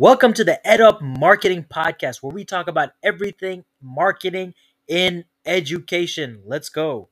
Welcome to the Ed Up Marketing Podcast, where we talk about everything marketing in education. Let's go.